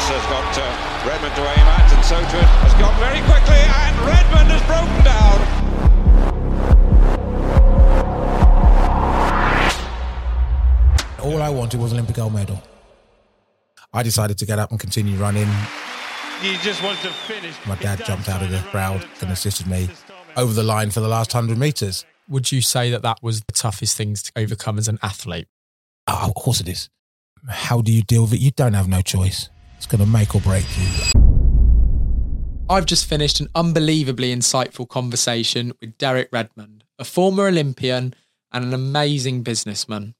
Stephen has got uh, Redmond to aim at, and Soto has gone very quickly, and Redmond has broken down. All I wanted was an Olympic gold medal. I decided to get up and continue running. He just wants to finish. My dad jumped out of the crowd and assisted me over the line for the last 100 metres. Would you say that that was the toughest things to overcome as an athlete? Oh, of course it is. How do you deal with it? You don't have no choice. It's going to make or break you. I've just finished an unbelievably insightful conversation with Derek Redmond, a former Olympian and an amazing businessman.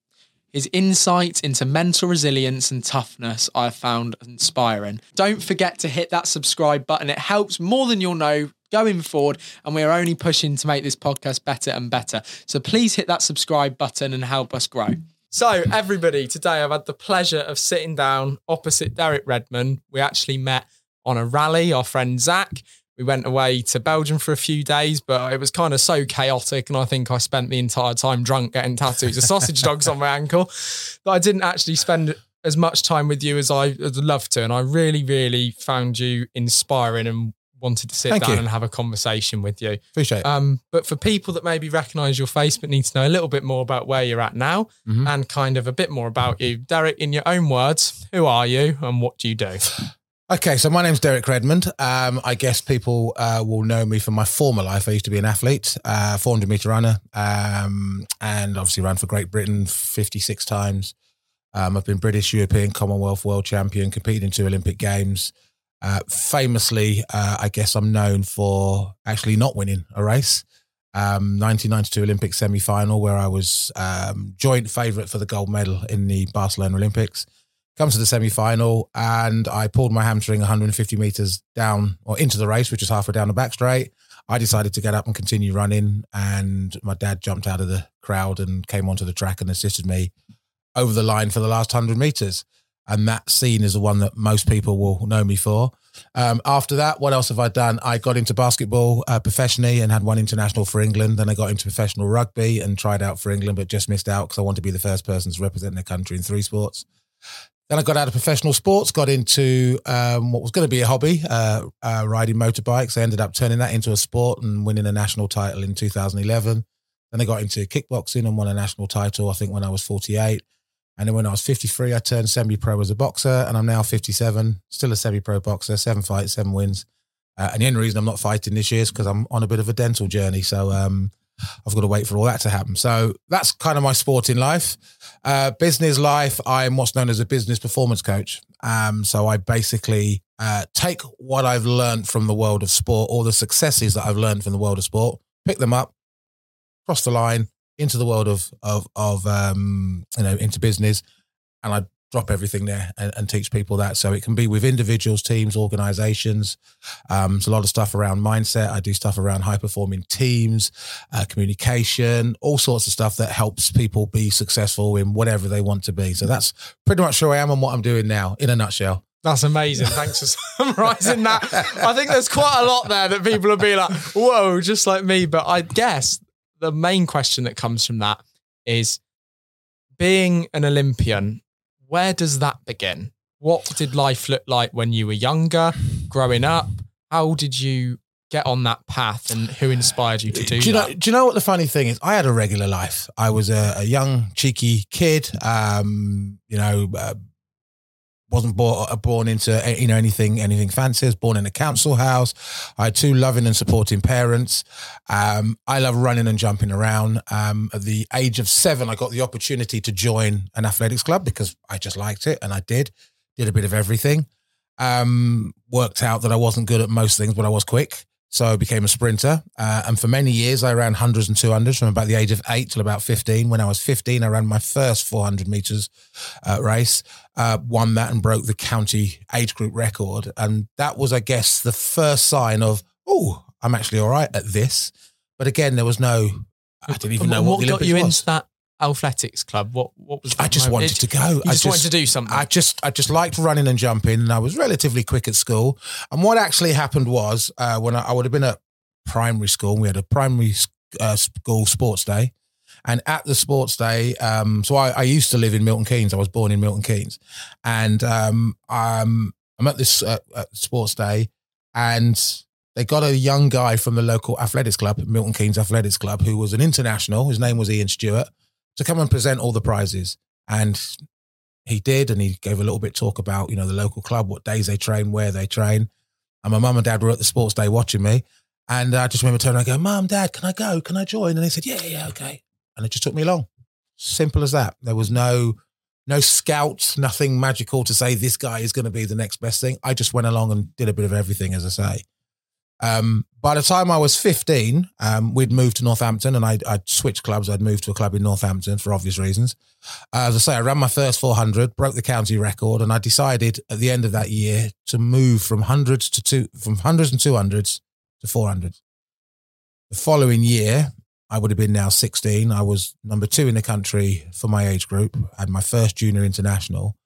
His insights into mental resilience and toughness I have found inspiring. Don't forget to hit that subscribe button. It helps more than you'll know going forward, and we are only pushing to make this podcast better and better. So please hit that subscribe button and help us grow. So, everybody, today I've had the pleasure of sitting down opposite Derek Redmond. We actually met on a rally, our friend Zach. We went away to Belgium for a few days, but it was kind of so chaotic. And I think I spent the entire time drunk getting tattoos of sausage dogs on my ankle that I didn't actually spend as much time with you as I would love to. And I really, really found you inspiring and wanted to sit Thank down you. and have a conversation with you. Appreciate it. Um, but for people that maybe recognise your face but need to know a little bit more about where you're at now Mhm. and kind of a bit more about you, Derek, in your own words, who are you and what do you do? Okay, so my name's Derek Redmond. Um, I guess people uh, will know me from my former life. I used to be an athlete, uh, 400 meter runner, um, and obviously ran for Great Britain 56 times. Um, I've been British, European, Commonwealth, World Champion, competed in two Olympic Games. Uh, famously, uh, I guess I'm known for actually not winning a race. Um, 1992 Olympic semi final, where I was um, joint favourite for the gold medal in the Barcelona Olympics comes to the semi final, and I pulled my hamstring 150 meters down or into the race, which is halfway down the back straight. I decided to get up and continue running, and my dad jumped out of the crowd and came onto the track and assisted me over the line for the last 100 meters. And that scene is the one that most people will know me for. Um, after that, what else have I done? I got into basketball uh, professionally and had one international for England. Then I got into professional rugby and tried out for England, but just missed out because I wanted to be the first person to represent their country in three sports. Then I got out of professional sports, got into um, what was going to be a hobby, uh, uh, riding motorbikes. I ended up turning that into a sport and winning a national title in 2011. Then I got into kickboxing and won a national title, I think, when I was 48. And then when I was 53, I turned semi pro as a boxer, and I'm now 57, still a semi pro boxer, seven fights, seven wins. Uh, and the only reason I'm not fighting this year is because I'm on a bit of a dental journey. So um, I've got to wait for all that to happen. So that's kind of my sporting life. Uh, business life, I'm what's known as a business performance coach. Um, so I basically uh, take what I've learned from the world of sport, all the successes that I've learned from the world of sport, pick them up, cross the line into the world of of of um, you know into business, and I drop everything there and, and, teach people that. So it can be with individuals, teams, organizations. Um, a lot of stuff around mindset. I do stuff around high performing teams, uh, communication, all sorts of stuff that helps people be successful in whatever they want to be. So that's pretty much who I am and what I'm doing now in a nutshell. That's amazing. Thanks for summarizing that. I think there's quite a lot there that people will be like, whoa, just like me. But I guess the main question that comes from that is being an Olympian where does that begin? What did life look like when you were younger, growing up? How did you get on that path and who inspired you to do, do you that? Know, do you know what the funny thing is? I had a regular life. I was a, a young, cheeky kid. Um, you know, uh, wasn't born, uh, born into you know anything anything fancy. I was born in a council house. I had two loving and supporting parents. Um, I love running and jumping around. Um, at the age of seven, I got the opportunity to join an athletics club because I just liked it, and I did. Did a bit of everything. Um, worked out that I wasn't good at most things, but I was quick. So I became a sprinter. Uh, and for many years, I ran hundreds and 200s from about the age of eight till about 15. When I was 15, I ran my first 400 meters uh, race, uh, won that and broke the county age group record. And that was, I guess, the first sign of, oh, I'm actually all right at this. But again, there was no, I didn't even know what, what the Olympics got you was. into that athletics club? What what was? I just wanted to go. I just, wanted to do something. I just I just liked running and jumping, and I was relatively quick at school. And what actually happened was uh, when I, I, would have been at primary school, we had a primary uh, school sports day. And at the sports day, um, so I, I, used to live in Milton Keynes. I was born in Milton Keynes, and um, I'm at this uh, sports day, and they got a young guy from the local athletics club, Milton Keynes Athletics Club, who was an international. His name was Ian Stewart to come and present all the prizes. And he did, and he gave a little bit talk about, you know, the local club, what days they train, where they train. And my mum and dad were at the sports day watching me. And I just remember turning and going, Mum, Dad, can I go? Can I join? And they said, Yeah, yeah, okay. And it just took me along. Simple as that. There was no no scouts, nothing magical to say this guy is going to be the next best thing. I just went along and did a bit of everything, as I say. Um, by the time I was 15, um, we'd moved to Northampton and I'd, I'd, switched clubs. I'd moved to a club in Northampton for obvious reasons. Uh, as I say, I ran my first 400, broke the county record, and I decided at the end of that year to move from hundreds to two, from hundreds and 200s to 400s. The following year, I would have been now 16. I was number two in the country for my age group, had my first junior international.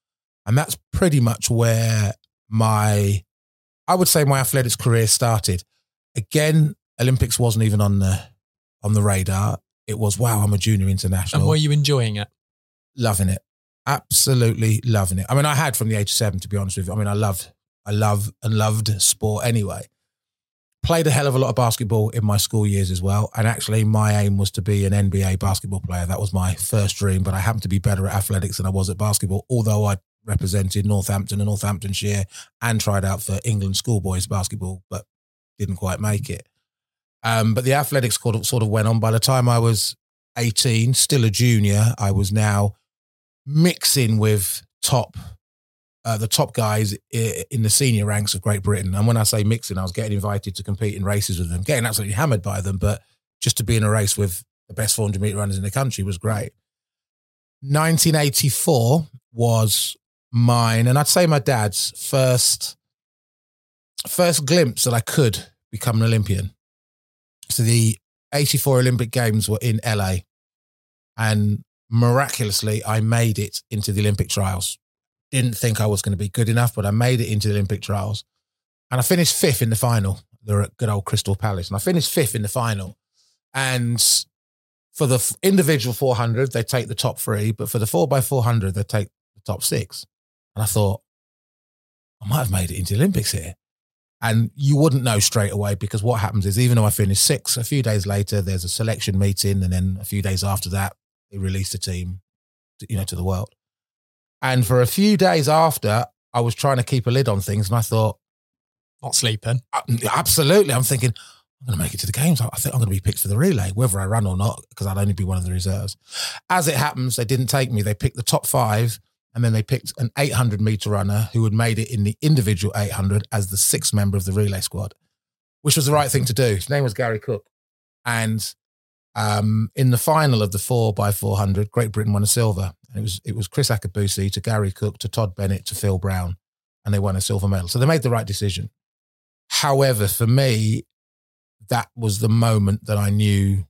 And that's pretty much where my I would say my athletics career started. Again, Olympics wasn't even on the on the radar. It was wow, I'm a junior international. And were you enjoying it? Loving it. Absolutely loving it. I mean, I had from the age of seven, to be honest with you. I mean, I loved, I love and loved sport anyway. Played a hell of a lot of basketball in my school years as well. And actually, my aim was to be an NBA basketball player. That was my first dream, but I happened to be better at athletics than I was at basketball, although I represented Northampton and Northamptonshire and tried out for England schoolboys basketball, but didn't quite make it. Um, but the athletics sort of, sort of went on. By the time I was 18, still a junior, I was now mixing with top, uh, the top guys in the senior ranks of Great Britain. And when I say mixing, I was getting invited to compete in races with them, getting absolutely hammered by them. But just to be in a race with the best 400 meter runners in the country was great. 1984 was mine, and I'd say my dad's first first glimpse that I could become an Olympian. So the 84 Olympic Games were in LA, and miraculously, I made it into the Olympic trials. Didn't think I was going to be good enough, but I made it into the Olympic trials. And I finished fifth in the final. They're at good old Crystal Palace. And I finished fifth in the final. And for the individual 400, they take the top three, but for the 4x400, they take the top six. And I thought, I might have made it into the Olympics here. And you wouldn't know straight away because what happens is, even though I finished sixth, a few days later, there's a selection meeting. And then a few days after that, they release the team, you know, to the world. And for a few days after, I was trying to keep a lid on things. And I thought, not sleeping. Uh, absolutely. I'm thinking, I'm going to make it to the games. I think I'm going to be picked for the relay, whether I run or not, because I'd only be one of the reserves. As it happens, they didn't take me. They picked the top five And then they picked an 800 meter runner who had made it in the individual 800 as the sixth member of the relay squad, which was the right thing to do. His name was Gary Cook. And um, in the final of the four by 400, Great Britain won a silver. And it was, it was Kriss Akabusi to Gary Cook to Todd Bennett to Phil Brown. And they won a silver medal. So they made the right decision. However, for me, that was the moment that I knew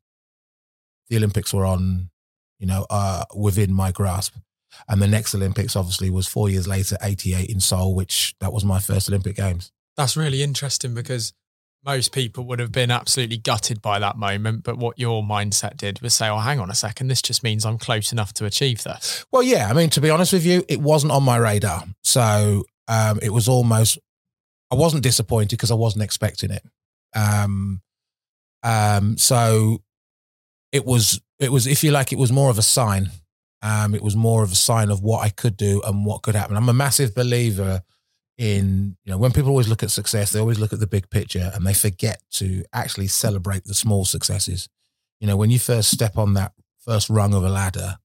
the Olympics were on, you know, uh, within my grasp. And the next Olympics obviously was four years later, 88 in Seoul, which that was my first Olympic Games. That's really interesting because most people would have been absolutely gutted by that moment. But what your mindset did was say, oh, hang on a second, this just means I'm close enough to achieve this. Well, yeah. I mean, to be honest with you, it wasn't on my radar. So um, it was almost, I wasn't disappointed because I wasn't expecting it. Um, um, so it was, it was, if you like, it was more of a sign um, it was more of a sign of what I could do and what could happen. I'm a massive believer in, you know, when people always look at success, they always look at the big picture and they forget to actually celebrate the small successes. You know, when you first step on that first rung of a ladder,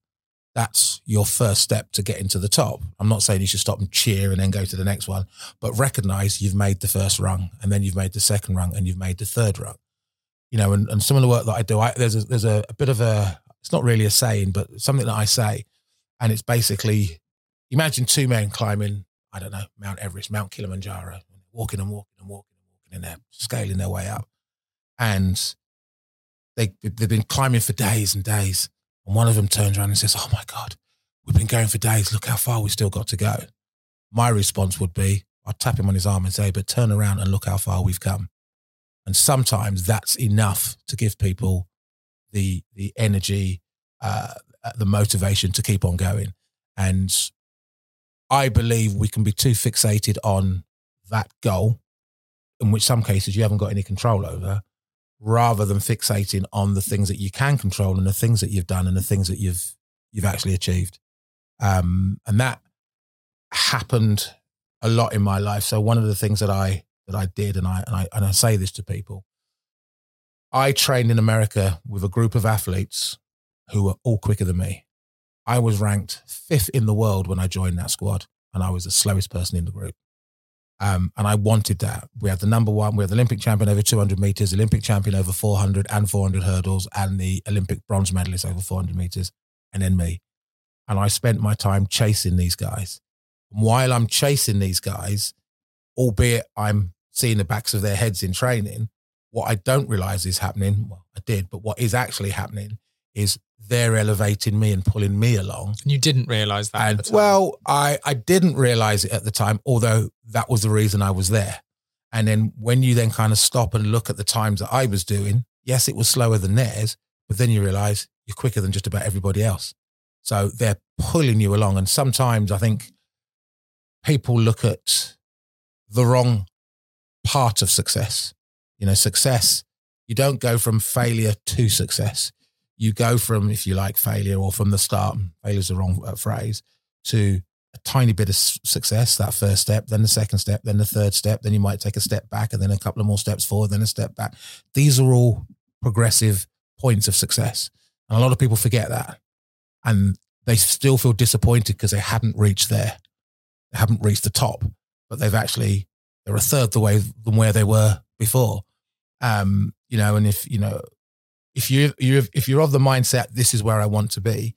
that's your first step to get into the top. I'm not saying you should stop and cheer and then go to the next one, but recognize you've made the first rung and then you've made the second rung and you've made the third rung. You know, and, and some of the work that I do, I, there's a, there's a, a bit of a, it's not really a saying, but something that I say. And it's basically imagine two men climbing, I don't know, Mount Everest, Mount Kilimanjaro, walking and walking and walking and walking, and they're scaling their way up. And they, they've been climbing for days and days. And one of them turns around and says, Oh my God, we've been going for days. Look how far we've still got to go. My response would be, I'd tap him on his arm and say, But turn around and look how far we've come. And sometimes that's enough to give people the the energy, uh, uh, the motivation to keep on going. And I believe we can be too fixated on that goal, in which some cases you haven't got any control over, rather than fixating on the things that you can control and the things that you've done and the things that you've you've actually achieved. Um, and that happened a lot in my life. So one of the things that I that I did, and I and I and I say this to people, I trained in America with a group of athletes who were all quicker than me. I was ranked fifth in the world when I joined that squad, and I was the slowest person in the group. Um, and I wanted that. We had the number one, we had the Olympic champion over 200 meters, Olympic champion over 400 and 400 hurdles, and the Olympic bronze medalist over 400 meters, and then me. And I spent my time chasing these guys. And while I'm chasing these guys, albeit I'm seeing the backs of their heads in training, what I don't realize is happening, well, I did, but what is actually happening is they're elevating me and pulling me along. And you didn't realize that. And well, I, I didn't realize it at the time, although that was the reason I was there. And then when you then kind of stop and look at the times that I was doing, yes, it was slower than theirs, but then you realize you're quicker than just about everybody else. So they're pulling you along. And sometimes I think people look at the wrong part of success. You know, success, you don't go from failure to success. You go from, if you like, failure or from the start, failure is the wrong uh, phrase, to a tiny bit of success, that first step, then the second step, then the third step, then you might take a step back and then a couple of more steps forward, then a step back. These are all progressive points of success. And a lot of people forget that. And they still feel disappointed because they hadn't reached there. They haven't reached the top, but they've actually, they're a third the way than where they were before. Um, you know, and if, you know, if you, you if you're of the mindset, this is where I want to be,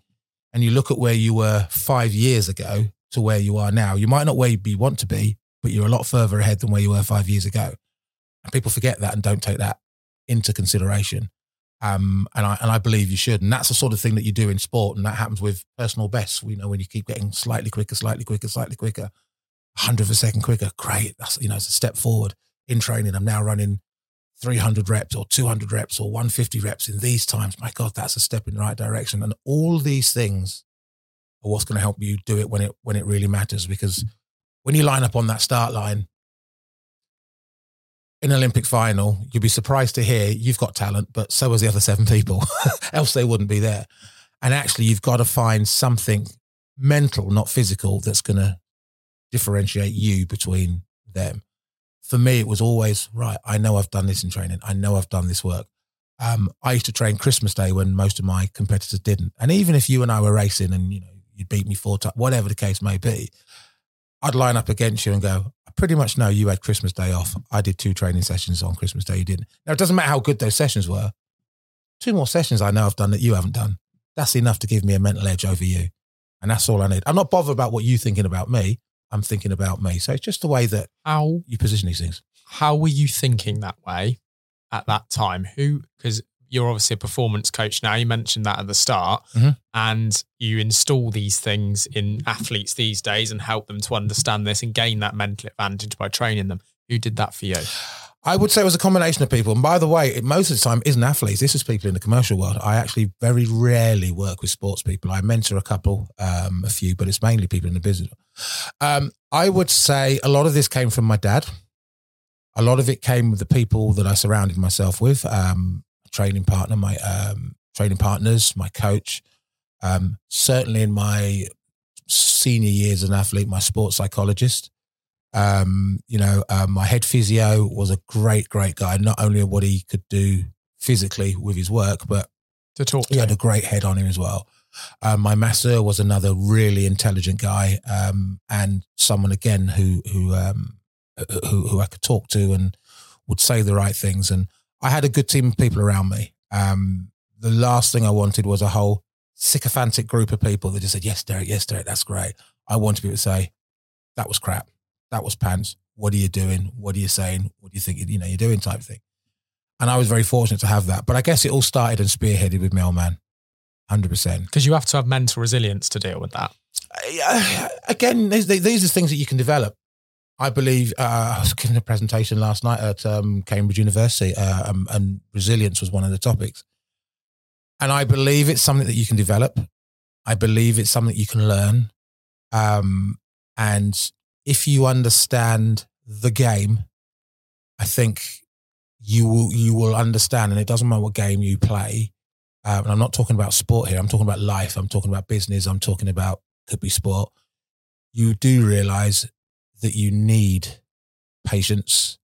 and you look at where you were five years ago to where you are now, you might not where you want to be, but you're a lot further ahead than where you were five years ago. And people forget that and don't take that into consideration. Um, and I and I believe you should. And that's the sort of thing that you do in sport, and that happens with personal bests. You know, when you keep getting slightly quicker, slightly quicker, slightly quicker, hundred of a second quicker, great. That's you know, it's a step forward in training. I'm now running 300 reps or 200 reps or 150 reps in these times, my God, that's a step in the right direction. And all these things are what's going to help you do it when it when it really matters. Because when you line up on that start line in an Olympic final, you'll be surprised to hear you've got talent, but so has the other seven people. Else they wouldn't be there. And actually, you've got to find something mental, not physical, that's going to differentiate you between them for me, it was always right. I know I've done this in training. I know I've done this work. Um, I used to train Christmas Day when most of my competitors didn't. And even if you and I were racing and you know you beat me four times, whatever the case may be. I'd line up against you and go, I pretty much know you had Christmas Day off. I did two training sessions on Christmas Day. You didn't. Now, it doesn't matter how good those sessions were. Two more sessions I know I've done that you haven't done. That's enough to give me a mental edge over you. And that's all I need. I'm not bothered about what you're thinking about me. I'm thinking about me. So it's just the way that How you position these things. how were you thinking that way at that time? Who because you're obviously a performance coach now. You mentioned that at the start, Mhm. and you install these things in athletes these days and help them to understand this and gain that mental advantage by training them. Who did that for you? I would say it was a combination of people. And by the way, it, most of the time isn't athletes. This is people in the commercial world. I actually very rarely work with sports people. I mentor a couple, um, a few, but it's mainly people in the business. Um, I would say a lot of this came from my dad. A lot of it came with the people that I surrounded myself with. Um, training partner, my um, training partners, my coach. Um, certainly in my senior years as an athlete, my sports psychologist. Um, you know, um, my head physio was a great, great guy. Not only what he could do physically with his work, but To talk he had a great head on him as well. Um, my masseur was another really intelligent guy, um, and someone again who who, um, who who I could talk to and would say the right things. And I had a good team of people around me. Um, the last thing I wanted was a whole sycophantic group of people that just said, "Yes, Derek, yes, Derek, that's great." I wanted people to say, "That was crap. That was pants. What are you doing? What are you saying? What do you think? You know, you're doing?" Type thing. And I was very fortunate to have that. But I guess it all started and spearheaded with my old man, hundred percent. because you have to have mental resilience to deal with that. Uh, again, these, these are things that you can develop. I believe uh, I was giving a presentation last night at um, Cambridge University, uh, um, and resilience was one of the topics. And I believe it's something that you can develop. I believe it's something you can learn. Um, and if you understand the game, I think you will you will understand. And it doesn't matter what game you play. Um, and I'm not talking about sport here. I'm talking about life. I'm talking about business. I'm talking about could be sport. You do realize that you need patience.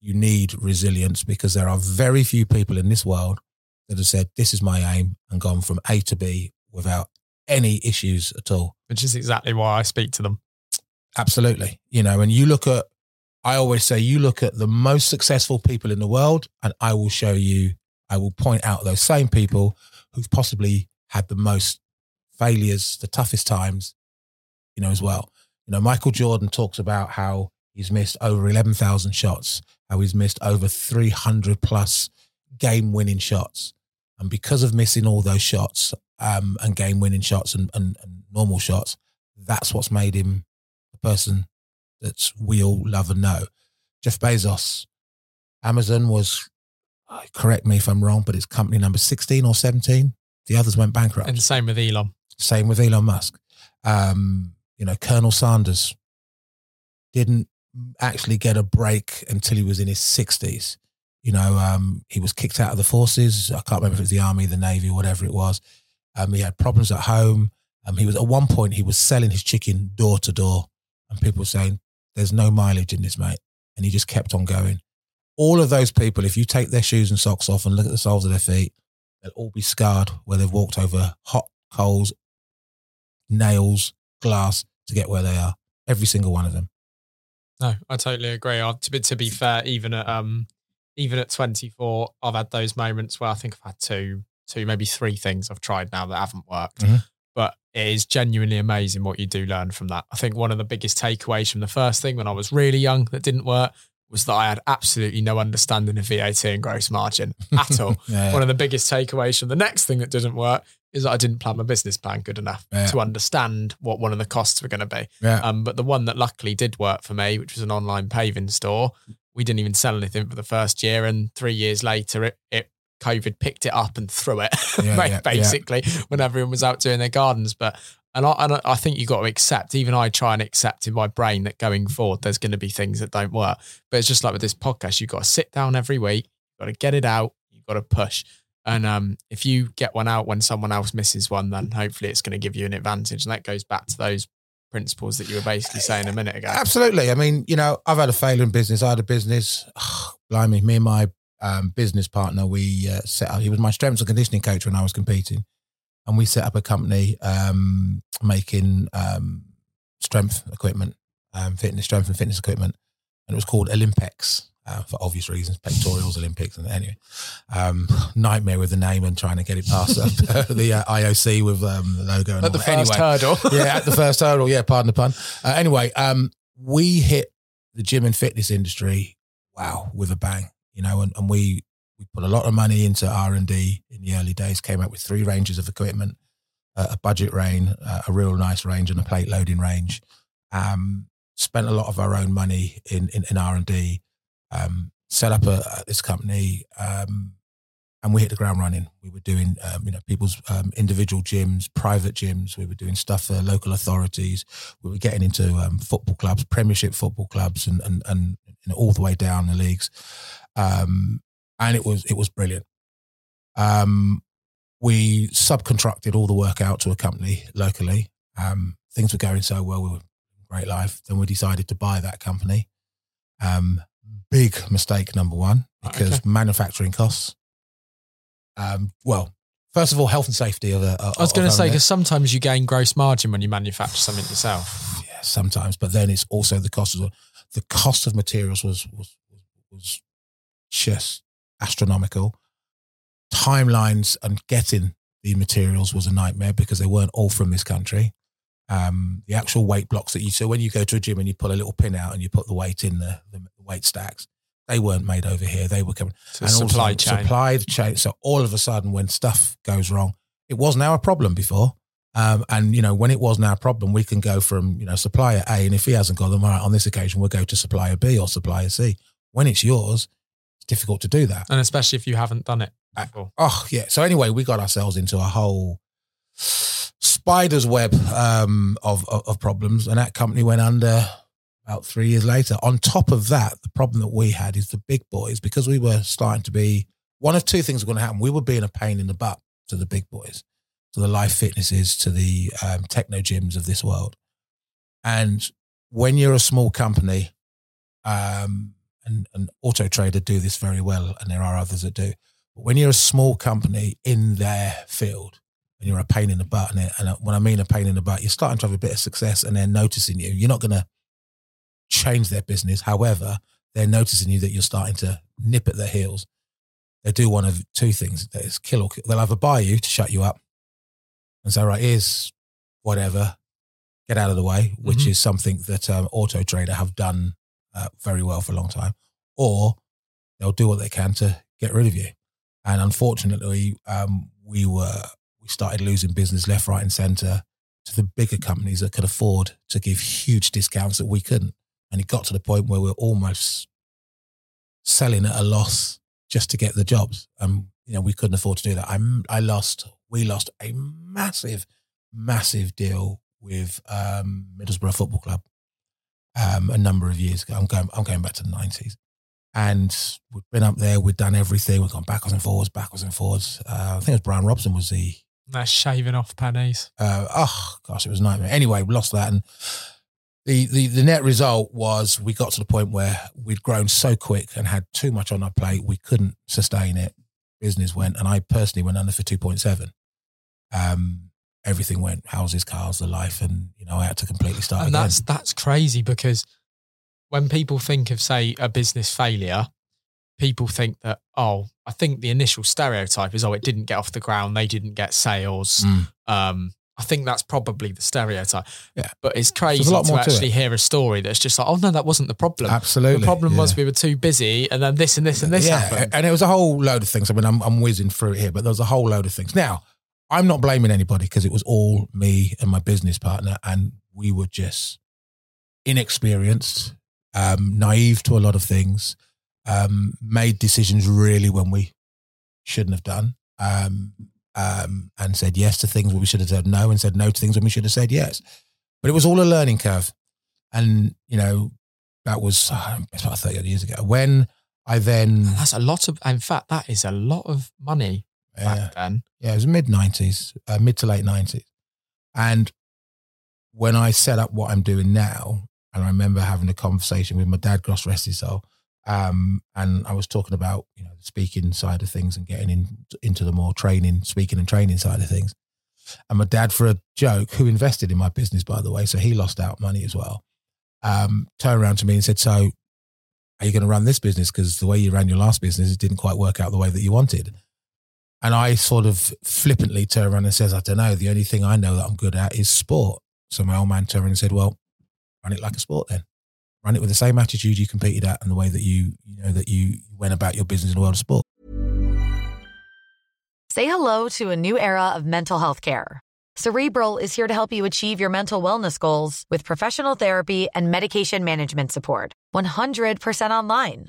You need resilience because there are very few people in this world that have said, This is my aim and gone from A to B without any issues at all. Which is exactly why I speak to them. Absolutely. You know, and you look at, I always say, you look at the most successful people in the world, and I will show you, I will point out those same people who've possibly had the most failures, the toughest times, you know, as well. You know, Michael Jordan talks about how he's missed over 11,000 shots, how he's missed over 300 plus game winning shots. And because of missing all those shots um, and game winning shots and, and, and normal shots, that's what's made him person that we all love and know. Jeff Bezos, Amazon was, uh, correct me if I'm wrong, but it's company number 16 or 17. The others went bankrupt. And same with Elon. Same with Elon Musk. Um, you know, Colonel Sanders didn't actually get a break until he was in his 60s. You know, um, he was kicked out of the forces. I can't remember if it was the army, the navy, whatever it was. Um, he had problems at home. Um, he was at one point he was selling his chicken door to door, and people saying, "There's no mileage in this, mate," and he just kept on going. All of those people, if you take their shoes and socks off and look at the soles of their feet, they'll all be scarred where they've walked over hot coals, nails, glass to get where they are. Every single one of them. No, I totally agree. I, to be to be fair, even at um, even at 24, I've had those moments where I think I've had two, two maybe three things I've tried now that haven't worked. Mhm. But it is genuinely amazing what you do learn from that. I think one of the biggest takeaways from the first thing when I was really young that didn't work was that I had absolutely no understanding of VAT and gross margin at all. Yeah. One of the biggest takeaways from the next thing that didn't work is that I didn't plan my business plan good enough Yeah. to understand what one of the costs were going to be. Yeah. Um, but the one that luckily did work for me, which was an online paving store, we didn't even sell anything for the first year, and three years later, it it COVID picked it up and threw it, Yeah, ba- yeah, yeah. basically when everyone was out doing their gardens. But and I, and I think you've got to accept. Even I try and accept in my brain that going forward, there's going to be things that don't work. But it's just like with this podcast, you've got to sit down every week, you've got to get it out, you've got to push. And um, if you get one out when someone else misses one, then hopefully it's going to give you an advantage. And that goes back to those principles that you were basically saying a minute ago. Absolutely. I mean, you know, I've had a failure in business. I had a business, blimey, me and my um, business partner, we uh, set up, he was my strengths and conditioning coach when I was competing. and we set up a company um, making um, strength equipment, um, fitness, strength and fitness equipment, and it was called Olympex. Uh, for obvious reasons, pectorials, Olympics, and anyway, um, nightmare with the name and trying to get it past the uh, IOC with um, the logo. And At the that. first Anyway, hurdle. yeah, at the first hurdle. Yeah, pardon the pun. Uh, anyway, um, we hit the gym and fitness industry, wow, with a bang. You know, and, and we we put a lot of money into R and D in the early days. Came out with three ranges of equipment, uh, a budget range, uh, a real nice range, and a plate loading range. Um, spent a lot of our own money in in, in R and D. Um, set up a, this company. Um, and we hit the ground running. We were doing, um, you know, people's um, individual gyms, private gyms. We were doing stuff for local authorities. We were getting into um, football clubs, Premiership football clubs, and and and all the way down the leagues. Um, and it was it was brilliant. Um, we subcontracted all the work out to a company locally. Um, things were going so well. We were great life. Then we decided to buy that company. Um, big mistake number one because Okay. manufacturing costs. Um, well, first of all, health and safety of a. I was going to say because sometimes you gain gross margin when you manufacture something yourself. yeah, sometimes, but then it's also the cost of the, the cost of materials was was was just astronomical. Timelines and getting the materials was a nightmare because they weren't all from this country. Um, the actual weight blocks that you so when you go to a gym and you pull a little pin out and you put the weight in the, the weight stacks, they weren't made over here. They were coming So supply also chain. Supply chain. So all of a sudden, when stuff goes wrong, it wasn't our problem before. Um, and you know, when it wasn't our problem, we can go from you know supplier A, and if he hasn't got them, all right, on this occasion, we'll go to supplier B or supplier C. When it's yours, difficult to do that. And especially if you haven't done it before. Oh yeah. So anyway, we got ourselves into a whole spider's web um, of, of of problems, and that company went under about three years later. On top of that, the problem that we had is the big boys because we were starting to be one of two things were going to happen. We were being a pain in the butt to the big boys, to the life fitnesses, to the um, Technogyms of this world, and when you're a small company, um, and, and Auto Trader do this very well, and there are others that do. But when you're a small company in their field and you're a pain in the butt, and, and when I mean a pain in the butt, you're starting to have a bit of success and they're noticing you. You're not going to change their business. However, they're noticing you that you're starting to nip at their heels. They do one of two things. It's kill or kill. They'll either buy you to shut you up and say, right, here's whatever, get out of the way, which Mhm. is something that um, Auto Trader have done uh, very well for a long time, or they'll do what they can to get rid of you. And unfortunately, um, we were we started losing business left, right, and centre to the bigger companies that could afford to give huge discounts that we couldn't. And it got to the point where we're almost selling at a loss just to get the jobs. Um, you know, we couldn't afford to do that. I I lost. We lost a massive, massive deal with um, Middlesbrough Football Club um, a number of years ago. I'm going. I'm going back to the nineties, and we've been up there. We've done everything. We've gone backwards and forwards, backwards and forwards. Uh, I think it was Brian Robson was the That's shaving off pennies. uh, oh gosh, it was a nightmare. Anyway, we lost that, and the, the the net result was we got to the point where we'd grown so quick and had too much on our plate, we couldn't sustain it. Business went, and I personally went under for two point seven. Um, everything went houses, cars, the life, and you know I had to completely start and again. that's that's crazy because when people think of say a business failure people think that oh i think the initial stereotype is oh it didn't get off the ground they didn't get sales Mm. um i think that's probably the stereotype Yeah. but it's crazy to to actually it. hear a story that's just like oh no that wasn't the problem Absolutely, the problem was we were too busy and then this and this and this yeah, happened and it was a whole load of things. I mean, I'm, I'm whizzing through it here, but there was a whole load of things. Now, I'm not blaming anybody because it was all me and my business partner, and we were just inexperienced, um, naive to a lot of things, um, made decisions really when we shouldn't have done, um, um, and said yes to things when we should have said no, and said no to things when we should have said yes. But it was all a learning curve, and you know that was uh, about thirty years ago when I then that's a lot of in fact that is a lot of money back then yeah, it was mid nineties, uh, mid to late nineties, and when I set up what I'm doing now, and I remember having a conversation with my dad, Gross rest his soul, um, and I was talking about you know the speaking side of things and getting in, into the more training, speaking and training side of things, And my dad, for a joke, who invested in my business, by the way, so he lost out money as well, um, turned around to me and said, So, are you going to run this business? Because the way you ran your last business, it didn't quite work out the way that you wanted. And I sort of flippantly turned around and says, I don't know. The only thing I know that I'm good at is sport. So my old man turned around and said, Well, run it like a sport then. Run it with the same attitude you competed at and the way that you, you know, that you went about your business in the world of sport. Say hello to a new era of mental health care. Cerebral is here to help you achieve your mental wellness goals with professional therapy and medication management support. 100% online.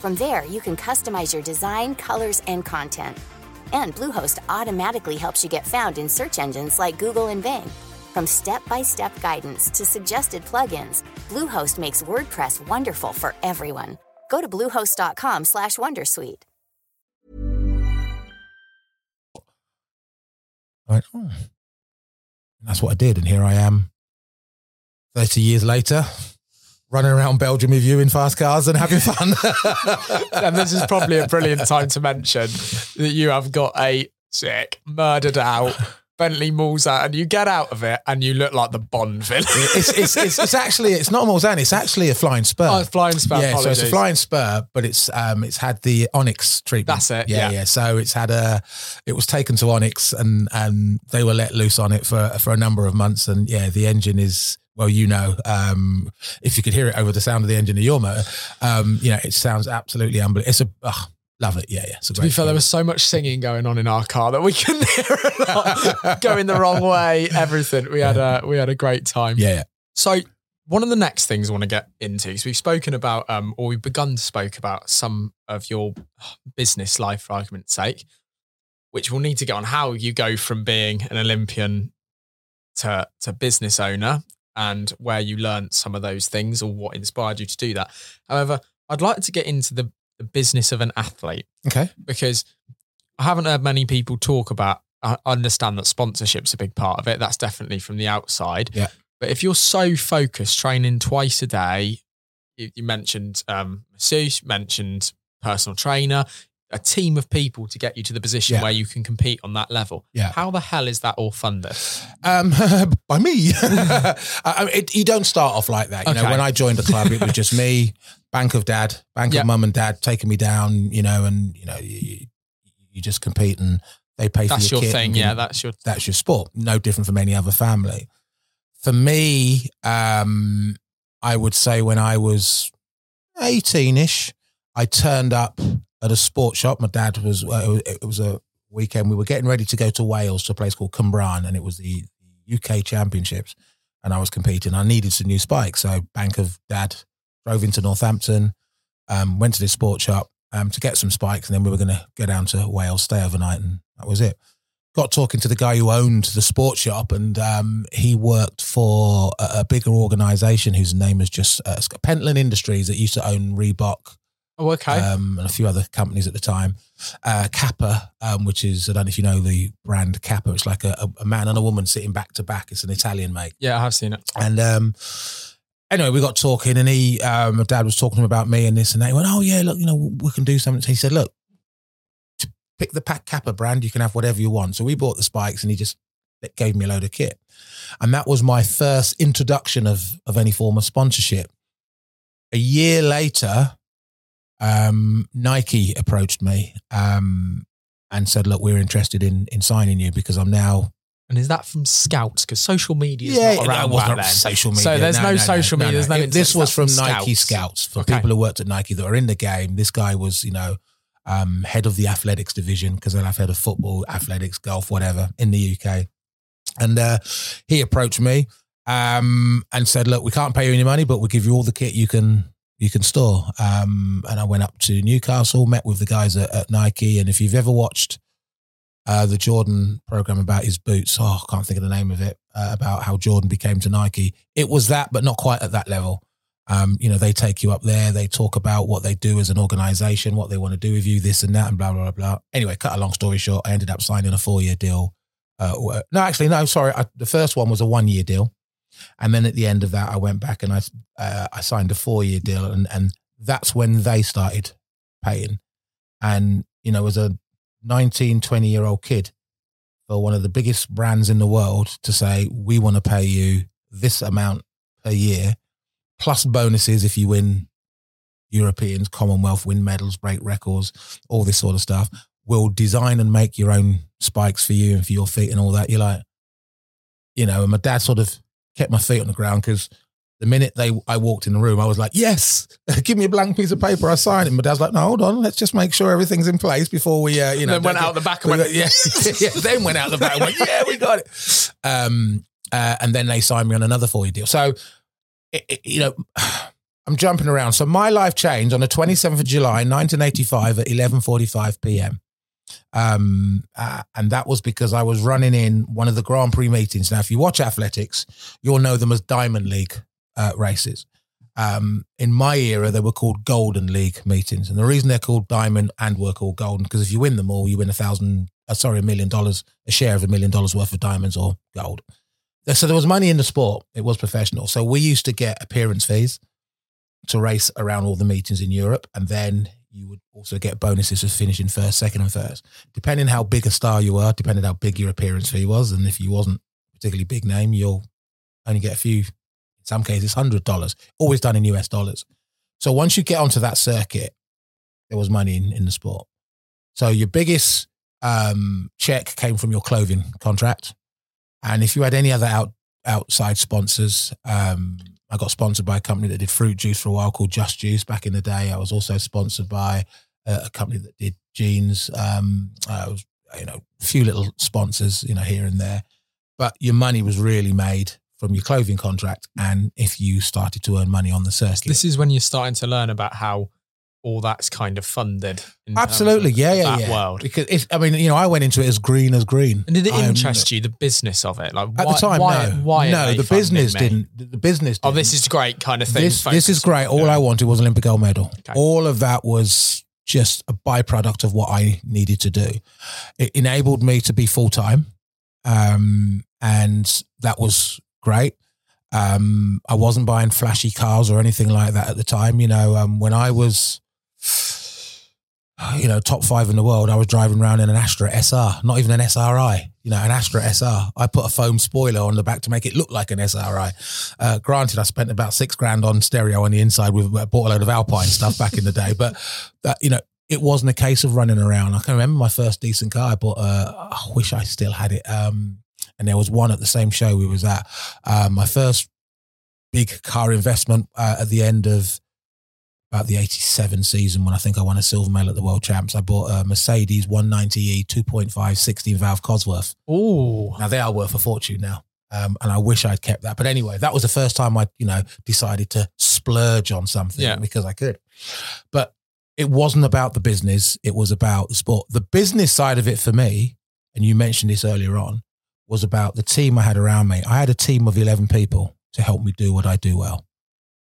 From there, you can customize your design, colors, and content. And Bluehost automatically helps you get found in search engines like Google and Bing. From step-by-step guidance to suggested plugins, Bluehost makes WordPress wonderful for everyone. Go to bluehost.com/wondersuite. Went, oh. That's what I did. And here I am 30 years later, running around Belgium with you in fast cars and having fun. and this is probably a brilliant time to mention that you have got a sick, murdered out Bentley Mulsanne, and you get out of it and you look like the Bond villain. it's, it's, it's, it's actually, it's not a Mulsanne, it's actually a flying spur. Oh, flying spur. yeah, so it's a flying spur, but it's um it's had the Onyx treatment. That's it, Yeah, yeah. yeah. So it's had a it was taken to Onyx and and they were let loose on it for for a number of months. And yeah, the engine is well, you know, um, if you could hear it over the sound of the engine of your motor, um, you know, it sounds absolutely unbelievable. It's a ugh, love it. Yeah, yeah. It's a To be fair, there was so much singing going on in our car that we couldn't hear it all, going the wrong way. Everything we had a we had a great time. yeah, yeah. So one of the next things I want to get into is we've spoken about, um, or we've begun to spoke about some of your business life, for argument's sake, which we'll need to get on how you go from being an Olympian to to business owner and where you learned some of those things or what inspired you to do that. However, I'd like to get into the, the business of an athlete Okay. because I haven't heard many people talk about. I understand that sponsorship's a big part of it. That's definitely from the outside. Yeah. But if you're so focused, training twice a day, you, you mentioned um, masseuse, mentioned personal trainer, a team of people to get you to the position Yeah. where you can compete on that level. Yeah. How the hell is that all funded? Um, by me. I mean, it, you don't start off like that. You know, when I joined the club, it was just me, bank of dad, bank Yeah. of mum and dad taking me down. You know, and you know, you, you just compete and they pay for That's your, your kit thing. Yeah, that's your. that's your sport. No different from any other family. For me, um, I would say when I was eighteen-ish, I turned up at a sports shop. My dad was. Uh, it was a weekend. We were getting ready to go to Wales to a place called Cwmbran, and it was the UK Championships. And I was competing. I needed some new spikes, so bank of dad drove into Northampton, um, went to this sports shop um, to get some spikes, and then we were going to go down to Wales, stay overnight, and that was it got talking to the guy who owned the sports shop, and um, he worked for a, a bigger organisation whose name is just uh, Pentland Industries that used to own Reebok Oh, okay. um, and a few other companies at the time. Uh, Kappa, um, which is I don't know if you know the brand Kappa. It's like a, a, man and a woman sitting back to back. It's an Italian make. yeah, I have seen it. And um, anyway, we got talking, and he, um, my dad was talking to him about me and this and that. He went, "Oh yeah, look, you know, we can do something." So he said, "Look, to pick the Pack Kappa brand. You can have whatever you want." So we bought the spikes, and he just gave me a load of kit, and that was my first introduction of of any form of sponsorship. A year later, um, Nike approached me um, and said, "Look, we're interested in in signing you because I'm now." And is that from Scouts? Because social media is yeah, not no, around back then. social media. So there's no, social media. There's no. It- this was That's from Nike Scouts for Okay. people who worked at Nike that were in the game. This guy was, you know, um, head of the athletics division because they'll have head of football, athletics, golf, whatever in the UK. And uh, he approached me um, and said, "Look, we can't pay you any money, but we'll give you all the kit you can you can store." Um, and I went up to Newcastle, met with the guys at, at Nike, and if you've ever watched uh, the Jordan program about his boots, oh, I can't think of the name of it, uh, about how Jordan became to Nike. It was that, but not quite at that level. Um, you know, they take you up there, they talk about what they do as an organization, what they want to do with you, this and that, and blah, blah, blah, blah. Anyway, cut a long story short, I ended up signing a four year deal. Uh, no, actually, no, sorry. I, the first one was a one year deal. And then at the end of that, I went back and I, uh, I signed a four year deal. And, and that's when they started paying. And, you know, as a 19, 20 year old kid for one of the biggest brands in the world to say, we want to pay you this amount per year, plus bonuses if you win Europeans, Commonwealth, win medals, break records, all this sort of stuff. We'll design and make your own spikes for you and for your feet and all that. You're like, you know, and my dad sort of kept my feet on the ground because the minute they I walked in the room, I was like, yes, give me a blank piece of paper. I sign it. My dad's like, no, hold on. Let's just make sure everything's in place before we, uh, you know. Then went out the back and went, yeah, yeah, then went out the back and went, yeah, we got it. Um, uh, and then they signed me on another four year deal. So, it, it- you know, I'm jumping around. So my life changed on the 27th of July, 1985 at 11:45 p.m. Um, uh, and that was because I was running in one of the Grand Prix meetings. Now, if you watch athletics, you'll know them as Diamond League uh, races. Um, in my era, they were called Golden League meetings, and the reason they're called Diamond and were called Golden because if you win them all, you win a thousand, uh, sorry, a million dollars, a share of a million dollars worth of diamonds or gold. So there was money in the sport. It was professional. So we used to get appearance fees to race around all the meetings in Europe, and then you would also get bonuses for finishing first, second, and first, depending how big a star you were, depending how big your appearance fee was, and if you wasn't particularly big name, you'll only get a few. In some cases, hundred dollars, always done in US dollars. So once you get onto that circuit, there was money in, in the sport. So your biggest um, check came from your clothing contract, and if you had any other out outside sponsors, um, I got sponsored by a company that did fruit juice for a while called Just Juice back in the day. I was also sponsored by a, company that did jeans. Um, I was, you know, a few little sponsors, you know, here and there. But your money was really made from your clothing contract, and if you started to earn money on the circuit, This is when you're starting to learn about how all that's kind of funded. in absolutely, yeah, yeah, that yeah. world. Because it's, I mean, you know, I went into it as green as green. And did it I am- interest you the business of it? Like At why, the time, why, no, Why no, the business me? didn't. The business. Oh, Didn't. this is great kind of thing. this this is great. All Yeah. I wanted was Olympic gold medal. Okay. All of that was just a byproduct of what I needed to do. It enabled me to be full time, um, and that was great. Um, I wasn't buying flashy cars or anything like that at the time. You know, um, when I was, you know, top five in the world, I was driving around in an Astra SR, not even an SRI. You know, an Astra SR. I put a foam spoiler on the back to make it look like an SRI. Uh, granted, I spent about six grand on stereo on the inside with uh, bought a load of Alpine stuff back in the day, but that you know, it wasn't a case of running around. I can remember my first decent car. I bought. Uh, I wish I still had it. Um, and there was one at the same show we was at. Um, my first big car investment uh, at the end of about the 87 season when I think I won a silver medal at the World Champs. I bought a Mercedes 190e 2.5 16 valve Cosworth. Oh, Now they are worth a fortune now. Um, and I wish I'd kept that. But anyway, that was the first time I, you know, decided to splurge on something Yeah. because I could. But it wasn't about the business. It was about the sport. The business side of it for me, and you mentioned this earlier on, was about the team I had around me. I had a team of 11 people to help me do what I do well.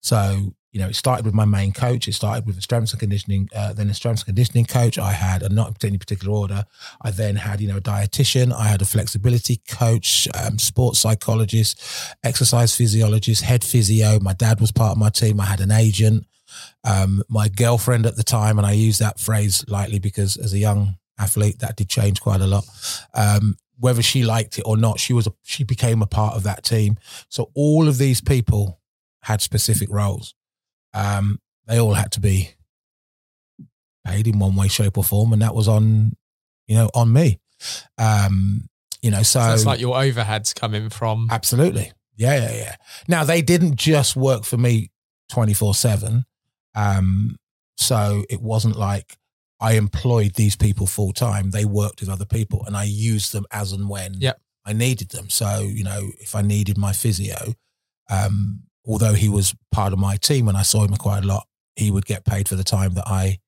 So, you know, it started with my main coach. It started with a strength and conditioning, uh, then a strength and conditioning coach. I had, a not in any particular order, I then had, you know, a dietitian. I had a flexibility coach, um, sports psychologist, exercise physiologist, head physio. My dad was part of my team. I had an agent. Um, my girlfriend at the time, and I use that phrase lightly because as a young athlete, that did change quite a lot. Um, whether she liked it or not, she was a, she became a part of that team. So all of these people had specific roles. Um, they all had to be paid in one way, shape, or form, and that was on, you know, on me. Um, You know, so, So it's like your overheads coming from. Absolutely. Yeah, yeah, yeah. Now they didn't just work for me 24 seven. Um, so it wasn't like I employed these people full time. They worked with other people and I used them as and when Yep. I needed them. So, you know, if I needed my physio, um, although he was part of my team and I saw him quite a lot, he would get paid for the time that I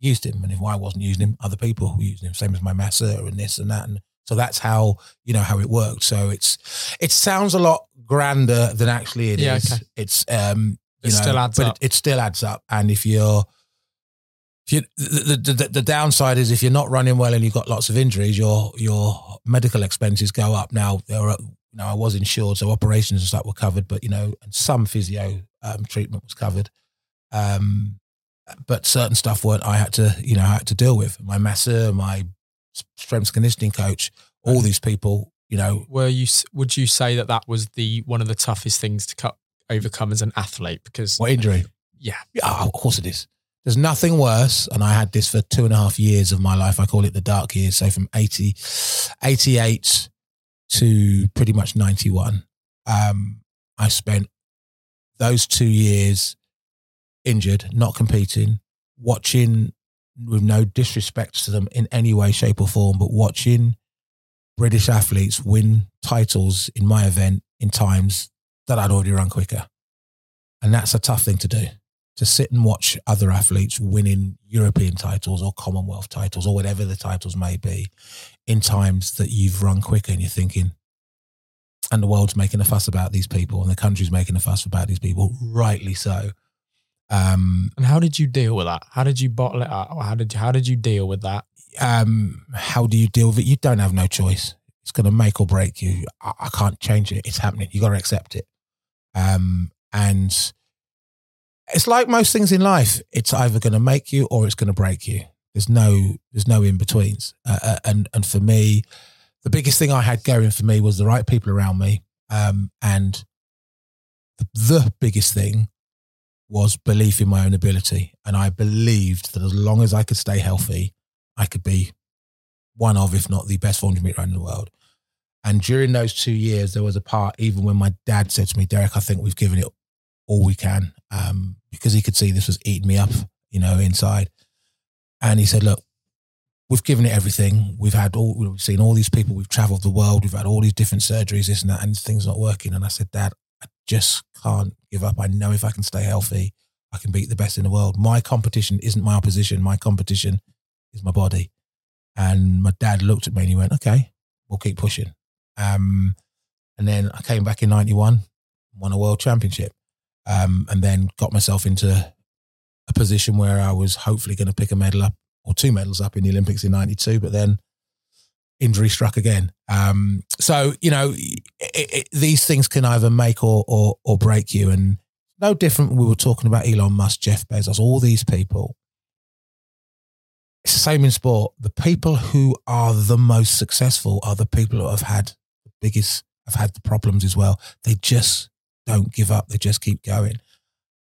used him. And if I wasn't using him, other people were using him, same as my masseur and this and that. And so that's how, you know, how it worked. So it's, it sounds a lot grander than actually it is. Yeah, okay. It's, um, you It know, still adds but up. It, it still adds up. And if you're, if you, the, the, the, the downside is if you're not running well and you've got lots of injuries, your your medical expenses go up. Now there are, you know, I was insured, so operations and stuff were covered, but you know, and some physio um, treatment was covered. Um, but certain stuff weren't. I had to, you know, I had to deal with my masseur, my strength conditioning coach, all these people. You know, Were you? Would you say that that was the one of the toughest things to cut, overcome as an athlete? Because what injury? yeah, Yeah, of course it is. There's nothing worse, and I had this for two and a half years of my life. I call it the dark years. So from 80, 88 to pretty much 91, um, I spent those two years injured, not competing, watching with no disrespect to them in any way, shape, or form, but watching British athletes win titles in my event in times that I'd already run quicker. And that's a tough thing to do to sit and watch other athletes winning European titles or Commonwealth titles or whatever the titles may be in times that you've run quicker and you're thinking, and the world's making a fuss about these people and the country's making a fuss about these people, rightly so. Um, and how did you deal with that? How did you bottle it up? Or how did you, how did you deal with that? um, how do you deal with it? You don't have no choice. It's going to make or break you. I, I can't change it. It's happening. You got to accept it. Um, and it's like most things in life. It's either going to make you or it's going to break you. There's no, there's no in betweens. Uh, uh, and and for me, the biggest thing I had going for me was the right people around me. Um, and the, the biggest thing was belief in my own ability. And I believed that as long as I could stay healthy, I could be one of, if not the best 400 meter runner in the world. And during those two years, there was a part, even when my dad said to me, Derek, I think we've given it all we can, um, because he could see this was eating me up, you know, inside. And he said, look, we've given it everything. We've had all, we've seen all these people. We've traveled the world. We've had all these different surgeries, this and that, and things not working. And I said, Dad, I just can't give up. I know if I can stay healthy, I can beat the best in the world. My competition isn't my opposition. My competition is my body. And my dad looked at me and he went, okay, we'll keep pushing. Um, and then I came back in 91, won a world championship, um, and then got myself into a position where I was hopefully going to pick a medal up or two medals up in the Olympics in 92, but then injury struck again. Um, so, you know, it, it, these things can either make or, or, or break you. And no different. We were talking about Elon Musk, Jeff Bezos, all these people it's the same in sport. The people who are the most successful are the people who have had the biggest, have had the problems as well. They just don't give up. They just keep going.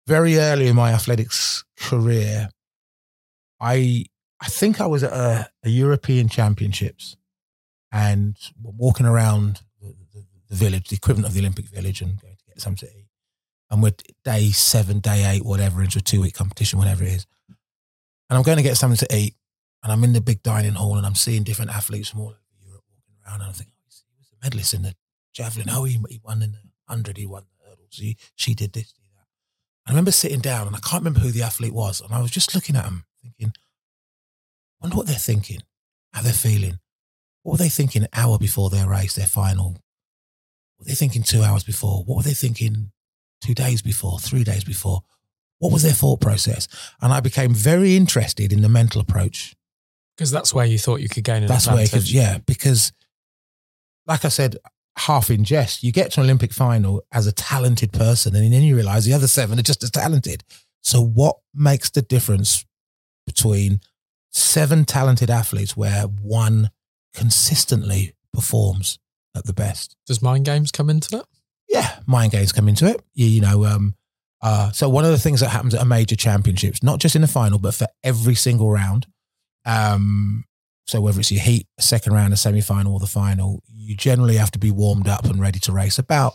Very early in my athletics career, I I think I was at a, a European Championships and walking around the, the, the village, the equivalent of the Olympic Village, and going to get something to eat. And we're day seven, day eight, whatever, into a two week competition, whatever it is. And I'm going to get something to eat and I'm in the big dining hall and I'm seeing different athletes from all over Europe walking around. And I think, oh, he was a medalist in the javelin. Oh, he, he won in the 100, he won the hurdles. He, she did this. I remember sitting down and I can't remember who the athlete was. And I was just looking at them thinking, I wonder what they're thinking, how they're feeling. What were they thinking an hour before their race, their final? What were they thinking two hours before? What were they thinking two days before, three days before? What was their thought process? And I became very interested in the mental approach Because that's where you thought you could gain an advantage. that's where, advantage. yeah, because like I said, half in jest, you get to an Olympic final as a talented person, and then you realize the other seven are just as talented. So, what makes the difference between seven talented athletes where one consistently performs at the best? Does mind games come into that? Yeah, mind games come into it. You, you know, um, uh, so one of the things that happens at a major championships, not just in the final, but for every single round, um, So whether it's your heat, second round, a semi final, or the final, you generally have to be warmed up and ready to race about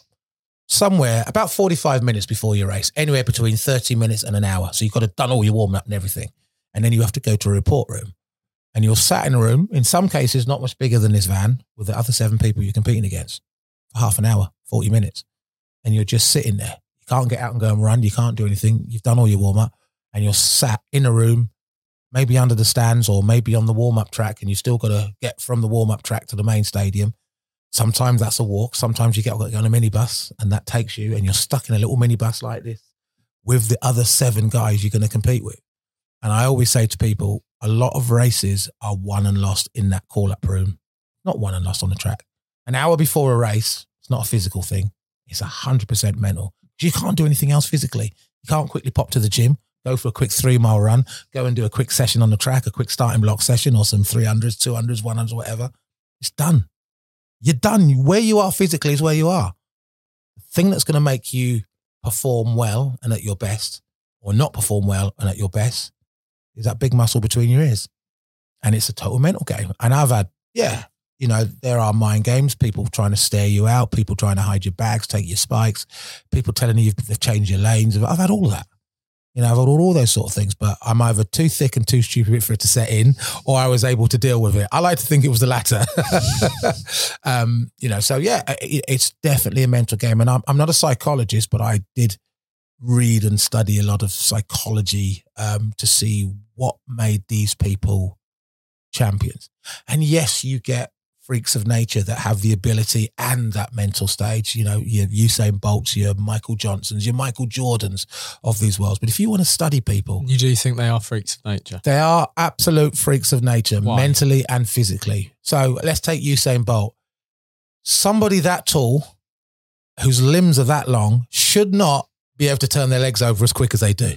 somewhere about 45 minutes before your race, anywhere between 30 minutes and an hour. So you've got to done all your warm up and everything. And then you have to go to a report room. And you're sat in a room, in some cases, not much bigger than this van, with the other seven people you're competing against for half an hour, 40 minutes. And you're just sitting there. You can't get out and go and run. You can't do anything. You've done all your warm up and you're sat in a room, maybe under the stands or maybe on the warm up track. And you still got to get from the warm up track to the main stadium. Sometimes that's a walk. Sometimes you get on a minibus and that takes you and you're stuck in a little minibus like this with the other seven guys you're going to compete with. And I always say to people, a lot of races are won and lost in that call up room, not won and lost on the track. An hour before a race, it's not a physical thing. It's 100% mental. You can't do anything else physically. You can't quickly pop to the gym, go for a quick three mile run, go and do a quick session on the track, a quick starting block session or some 300s, 200s, 100s, whatever. It's done. You're done. Where you are physically is where you are. The thing that's going to make you perform well and at your best, or not perform well and at your best, is that big muscle between your ears. And it's a total mental game. And I've had, yeah, you know, there are mind games, people trying to stare you out, people trying to hide your bags, take your spikes, people telling you they've changed your lanes. I've had all that. You know, I've had all those sort of things, but I'm either too thick and too stupid for it to set in, or I was able to deal with it. I like to think it was the latter. um, you know, so yeah, it, it's definitely a mental game. And I'm, I'm not a psychologist, but I did read and study a lot of psychology um, to see what made these people champions. And yes, you get freaks of nature that have the ability and that mental stage. You know, your Usain Bolts, your Michael Johnsons, your Michael Jordans of these worlds. But if you want to study people, you do think they are freaks of nature? They are absolute freaks of nature, Why? mentally and physically. So let's take Usain Bolt. Somebody that tall, whose limbs are that long, should not be able to turn their legs over as quick as they do.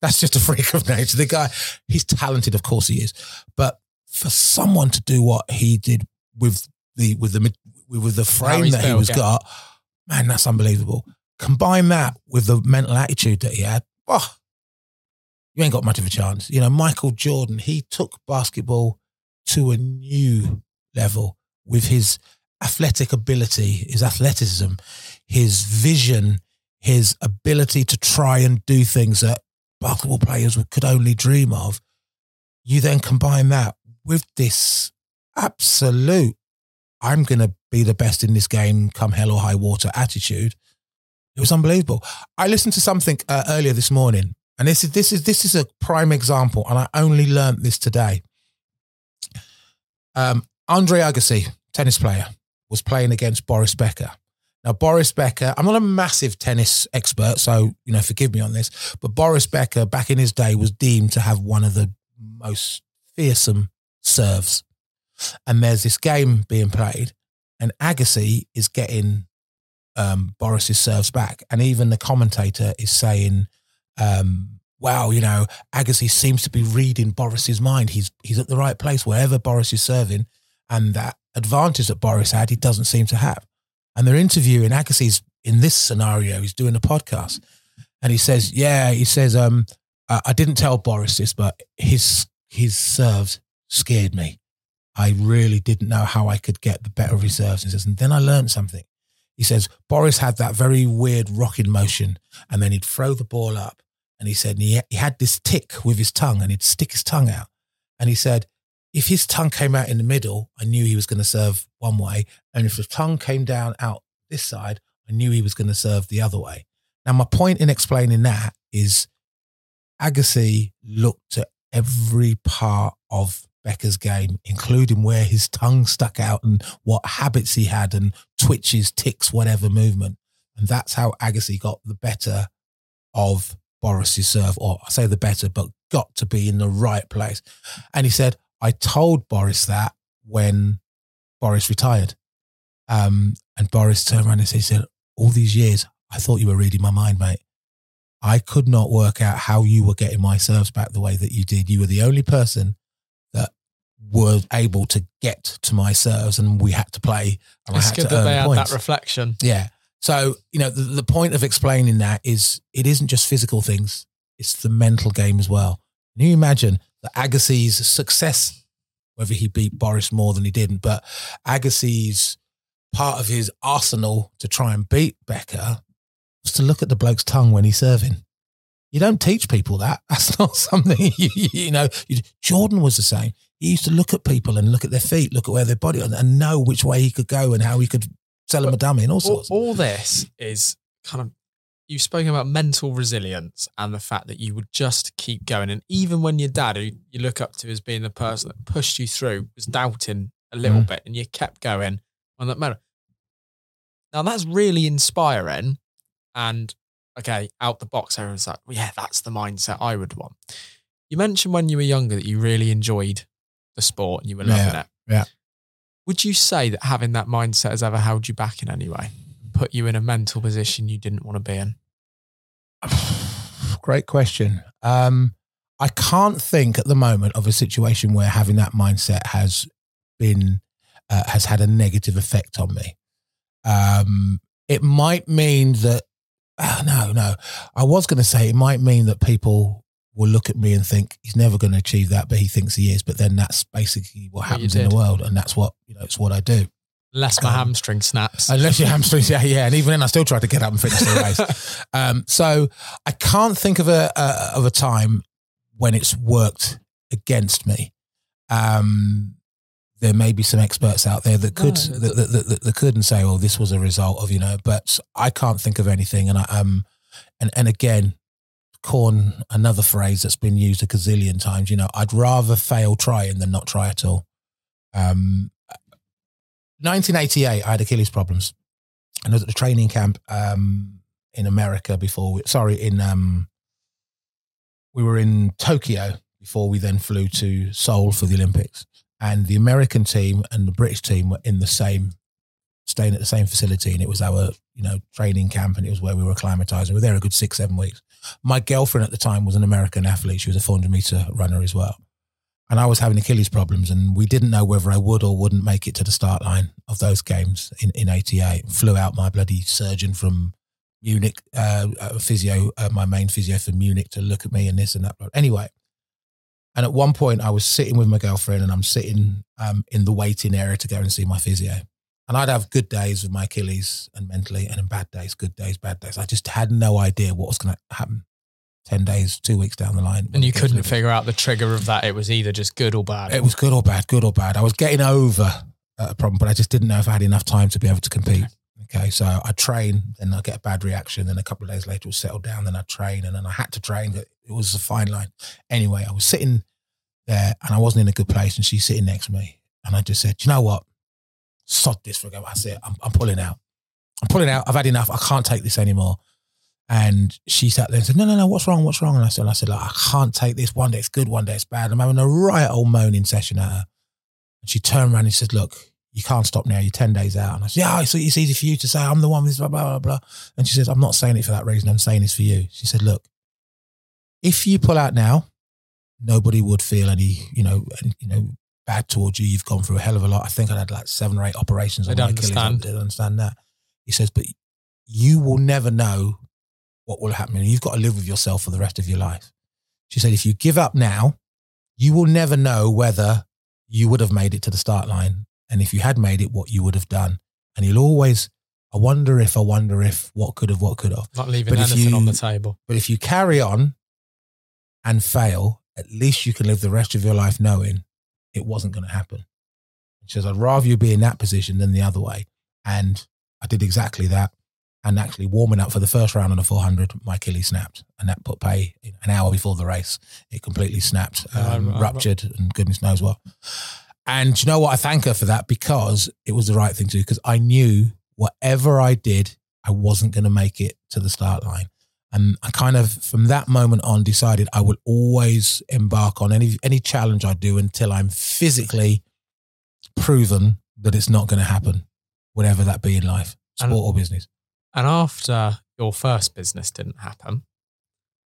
That's just a freak of nature. The guy, he's talented, of course he is, but for someone to do what he did with the with the with the frame that he was yeah. got, man, that's unbelievable. Combine that with the mental attitude that he had, oh, you ain't got much of a chance. You know, Michael Jordan, he took basketball to a new level with his athletic ability, his athleticism, his vision, his ability to try and do things that basketball players could only dream of. You then combine that with this absolute, I'm going to be the best in this game, come hell or high water attitude. It was unbelievable. I listened to something uh, earlier this morning, and this is this is this is a prime example, and I only learned this today. Um, Andre Agassi, tennis player, was playing against Boris Becker. Now, Boris Becker, I'm not a massive tennis expert, so you know, forgive me on this, but Boris Becker, back in his day, was deemed to have one of the most fearsome serves and there's this game being played, and Agassi is getting um, Boris's serves back, and even the commentator is saying, um, "Wow, you know, Agassi seems to be reading Boris's mind. He's he's at the right place wherever Boris is serving, and that advantage that Boris had, he doesn't seem to have." And they're interviewing Agassi's in this scenario. He's doing a podcast, and he says, "Yeah," he says, um, I didn't tell Boris this, but his his serves scared me. I really didn't know how I could get the better reserves. And says, and then I learned something. He says, Boris had that very weird rocking motion and then he'd throw the ball up. And he said, he, he had this tick with his tongue and he'd stick his tongue out. And he said, if his tongue came out in the middle, I knew he was going to serve one way. And if the tongue came down out this side, I knew he was going to serve the other way. Now, my point in explaining that is Agassi looked at every part of Becker's game, including where his tongue stuck out and what habits he had and twitches, ticks, whatever movement. And that's how Agassi got the better of Boris's serve, or I say the better, but got to be in the right place. And he said, I told Boris that when Boris retired. Um, and Boris turned around and said, he said, All these years, I thought you were reading my mind, mate. I could not work out how you were getting my serves back the way that you did. You were the only person were able to get to my serves and we had to play. And it's good that they had that reflection. Yeah. So, you know, the, the point of explaining that is it isn't just physical things, it's the mental game as well. Can you imagine that Agassi's success whether he beat Boris more than he didn't. But Agassi's part of his arsenal to try and beat Becker was to look at the bloke's tongue when he's serving. You don't teach people that. That's not something you, you know. You, Jordan was the same. He used to look at people and look at their feet, look at where their body, and, and know which way he could go and how he could sell them a dummy and all all, sorts. all this is kind of you've spoken about mental resilience and the fact that you would just keep going. And even when your dad, who you look up to as being the person that pushed you through, was doubting a little Mm. bit, and you kept going on that matter. Now that's really inspiring. And okay, out the box, everyone's like, well, yeah, that's the mindset I would want. You mentioned when you were younger that you really enjoyed the sport and you were loving Yeah, it. yeah. Would you say that having that mindset has ever held you back in any way? Put you in a mental position you didn't want to be in? Great question. Um, I can't think at the moment of a situation where having that mindset has been uh, has had a negative effect on me. Um, it might mean that ah, no, no. I was going to say it might mean that people will look at me and think he's never going to achieve that, but he thinks he is. But then that's basically what happens in the world, and that's what you know. It's what I do. Unless my Um, hamstring snaps. Unless your hamstrings, yeah, yeah, and even then, I still try to get up and finish the race. Um, so I can't think of a, a of a time when it's worked against me. Um, there may be some experts out there that could No, that, that, that, that could and say, "Oh, this was a result of you know," but I can't think of anything. And I um, and and again, corn another phrase that's been used a gazillion times. You know, I'd rather fail trying than not try at all. Um, 1988, I had Achilles problems. And I was at the training camp um, in America before. We, sorry, in um, we were in Tokyo before we then flew to Seoul for the Olympics. And the American team and the British team were in the same, staying at the same facility, and it was our you know training camp, and it was where we were acclimatizing. We were there a good six, seven weeks. My girlfriend at the time was an American athlete. She was a 400 meter runner as well and I was having Achilles problems, and we didn't know whether I would or wouldn't make it to the start line of those games in, in 88. Flew out my bloody surgeon from Munich, uh, uh, physio, uh, my main physio from Munich to look at me and this and that. Anyway, and at one point I was sitting with my girlfriend and I'm sitting um, in the waiting area to go and see my physio. And I'd have good days with my Achilles and mentally, and then bad days, good days, bad days. I just had no idea what was going to happen 10 days, two weeks down the line. and you it came to couldn't figure out the trigger of that. It was either just good or bad. It was good or bad, good or bad. I was getting over uh, a problem, but I just didn't know if I had enough time to be able to compete. Okay, so I train, then I get a bad reaction, then a couple of days later it will settle down, then I train, and then I had to train. But it was a fine line. Anyway, I was sitting there and I wasn't in a good place, and she's sitting next to me, and I just said, you know what? Sod this for a go." I said, "I'm, I'm pulling out. I'm pulling out. I've had enough. I can't take this anymore." And she sat there and said, No, no, no, what's wrong? What's wrong? And I said, I said, like, I can't take this. One day it's good, one day it's bad. I'm having a right old moaning session at her. And she turned around and said, Look, you can't stop now. You're 10 days out. And I said, Yeah, it's, it's easy for you to say I'm the one with blah, blah, blah, blah. And she says, I'm not saying it for that reason. I'm saying it's for you. She said, Look, if you pull out now, nobody would feel any, you know, any, you know, bad towards you. You've gone through a hell of a lot. I think I had like seven or eight operations on They'd my Achilles. understand. I didn't understand that. He says, But you will never know what will happen. And you've got to live with yourself for the rest of your life. She said, if you give up now, you will never know whether you would have made it to the start line. And if you had made it, what you would have done. And you'll always, I wonder if, I wonder if, what could have, what could have. Not leaving But anything you- on the table. But if you carry on and fail, at least you can live the rest of your life knowing it wasn't going to happen. She says, I'd rather you be in that position than the other way. And I did exactly that. And actually, warming up for the first round on the 400, my Achilles snapped. And that put pay an hour before the race. It completely snapped, um, right, ruptured, and goodness knows what. And you know what? I thank her for that because it was the right thing to do. Because I knew whatever I did, I wasn't going to make it to the start line. And I kind of, from that moment on, decided I would always embark on any any challenge I do until I'm physically proven that it's not going to happen, whatever that be in life, sport And- or business. And after your first business didn't happen,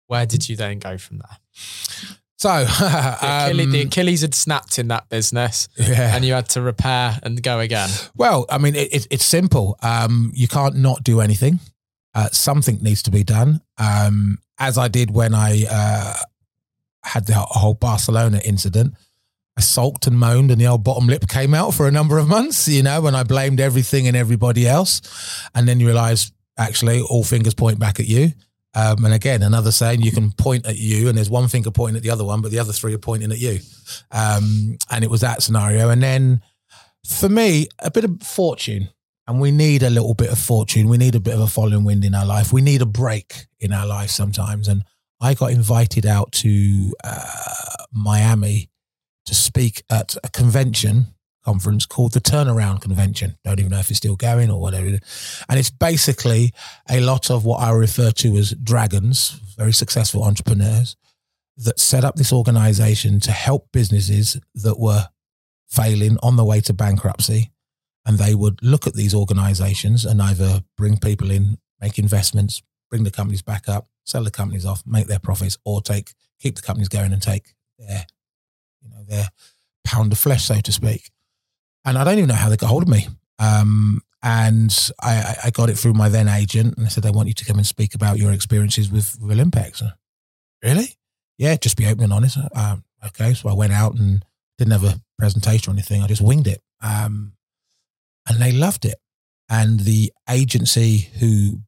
where did you then go from there? So, The, Achilles, um, the Achilles had snapped in that business, yeah. and you had to repair and go again. Well, I mean, it, it, it's simple. Um, you can't not do anything. Uh, something needs to be done. Um, as I did when I uh, had the whole Barcelona incident. I sulked and moaned, and the old bottom lip came out for a number of months, you know, and I blamed everything and everybody else. And then you realize, actually, all fingers point back at you. Um, and again, another saying, you can point at you, and there's one finger pointing at the other one, but the other three are pointing at you. Um, and it was that scenario. And then for me, a bit of fortune. And we need a little bit of fortune. We need a bit of a following wind in our life. We need a break in our life sometimes. And I got invited out to uh, Miami to speak at a convention conference called the Turnaround Convention. Don't even know if it's still going or whatever. And it's basically a lot of what I refer to as dragons, very successful entrepreneurs that set up this organization to help businesses that were failing on the way to bankruptcy. And they would look at these organizations and either bring people in, make investments, bring the companies back up, sell the companies off, make their profits, or take keep the companies going and take their, you know, their pound of flesh, so to speak. And I don't even know how they got hold of me. Um, and I, I got it through my then agent, and they said they want you to come and speak about your experiences with, with Olympics. Really? Yeah, just be open and honest. Um, okay, so I went out and didn't have a presentation or anything. I just winged it, um, and they loved it. And the agency who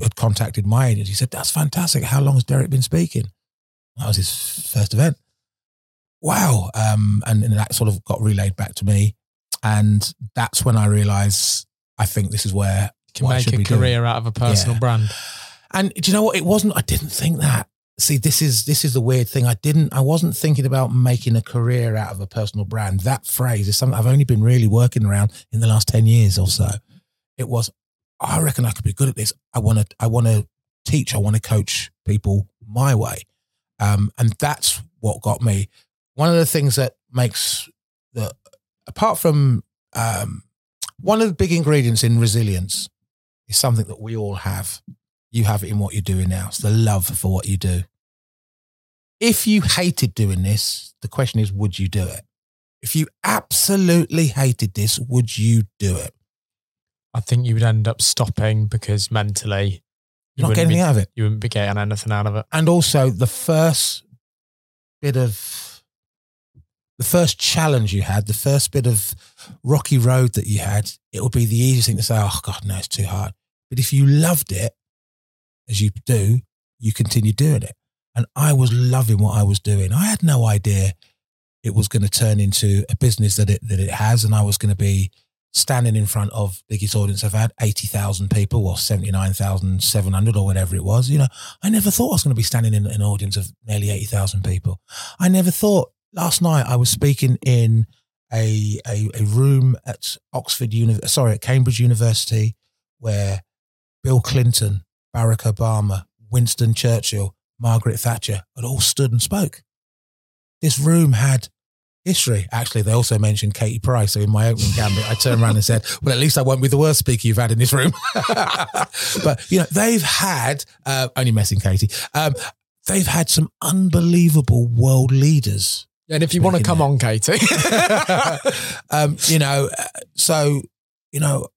had contacted my agency said, "That's fantastic. How long has Derek been speaking?" That was his first event. Wow. Um, and, and that sort of got relayed back to me. And that's when I realized I think this is where you can make a career doing. out of a personal yeah. brand. And do you know what? It wasn't, I didn't think that. See, this is this is the weird thing. I didn't I wasn't thinking about making a career out of a personal brand. That phrase is something I've only been really working around in the last 10 years or so. It was, I reckon I could be good at this. I want to I want to teach, I want to coach people my way. Um, and that's what got me. One of the things that makes the apart from um, one of the big ingredients in resilience is something that we all have. You have it in what you're doing now. It's the love for what you do. If you hated doing this, the question is, would you do it? If you absolutely hated this, would you do it? I think you would end up stopping because mentally you are not getting be, anything out of it. You wouldn't be getting anything out of it. And also the first bit of the first challenge you had, the first bit of rocky road that you had, it would be the easiest thing to say, oh, God, no, it's too hard. But if you loved it, as you do, you continue doing it. And I was loving what I was doing. I had no idea it was going to turn into a business that it, that it has. And I was going to be standing in front of biggest audience I've had, 80,000 people or 79,700 or whatever it was. You know, I never thought I was going to be standing in an audience of nearly 80,000 people. I never thought last night I was speaking in a, a, a room at Oxford, Uni- sorry, at Cambridge University, where Bill Clinton, Barack Obama, Winston Churchill, Margaret Thatcher had all stood and spoke. This room had history. Actually, they also mentioned Katie Price. So in my opening gambit, I turned around and said, well, at least I won't be the worst speaker you've had in this room. but, you know, they've had, uh, only messing Katie, um, they've had some unbelievable world leaders and if you want to come there. on, Katie, um, you know, so you know,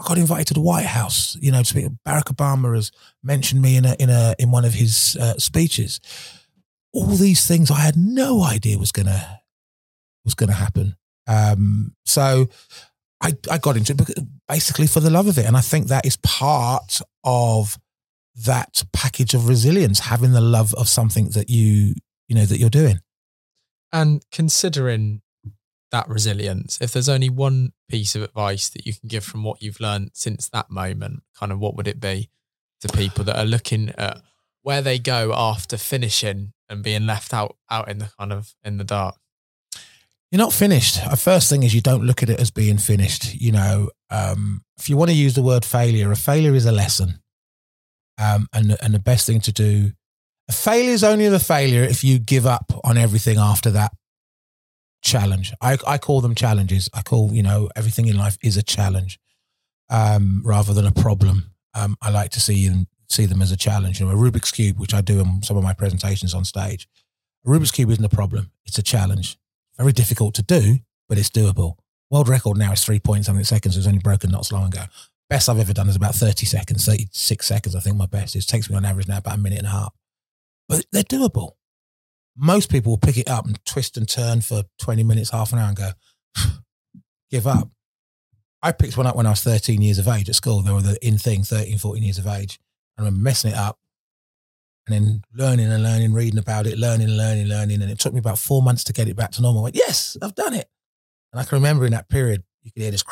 I got invited to the White House. You know, to speak. Barack Obama has mentioned me in a in a in one of his uh, speeches. All these things I had no idea was gonna was gonna happen. Um, so I I got into it basically for the love of it, and I think that is part of that package of resilience, having the love of something that you you know that you're doing. And considering that resilience, if there's only one piece of advice that you can give from what you've learned since that moment, kind of what would it be to people that are looking at where they go after finishing and being left out out in the kind of in the dark? You're not finished. The first thing is you don't look at it as being finished. You know, um, if you want to use the word failure, a failure is a lesson. Um, and and the best thing to do a failure is only a failure if you give up on everything after that challenge. I, I call them challenges. I call, you know, everything in life is a challenge um, rather than a problem. Um, I like to see them, see them as a challenge. You know, a Rubik's Cube, which I do in some of my presentations on stage. A Rubik's Cube isn't a problem. It's a challenge. Very difficult to do, but it's doable. World record now is three point something seconds. It was only broken not so long ago. Best I've ever done is about 30 seconds, 36 seconds. I think my best. It takes me on average now about a minute and a half but they're doable. Most people will pick it up and twist and turn for 20 minutes, half an hour and go, give up. I picked one up when I was 13 years of age at school. They were the in thing, 13, 14 years of age. I remember messing it up and then learning and learning, reading about it, learning and learning, learning. And it took me about four months to get it back to normal. I went, yes, I've done it. And I can remember in that period, you could hear this.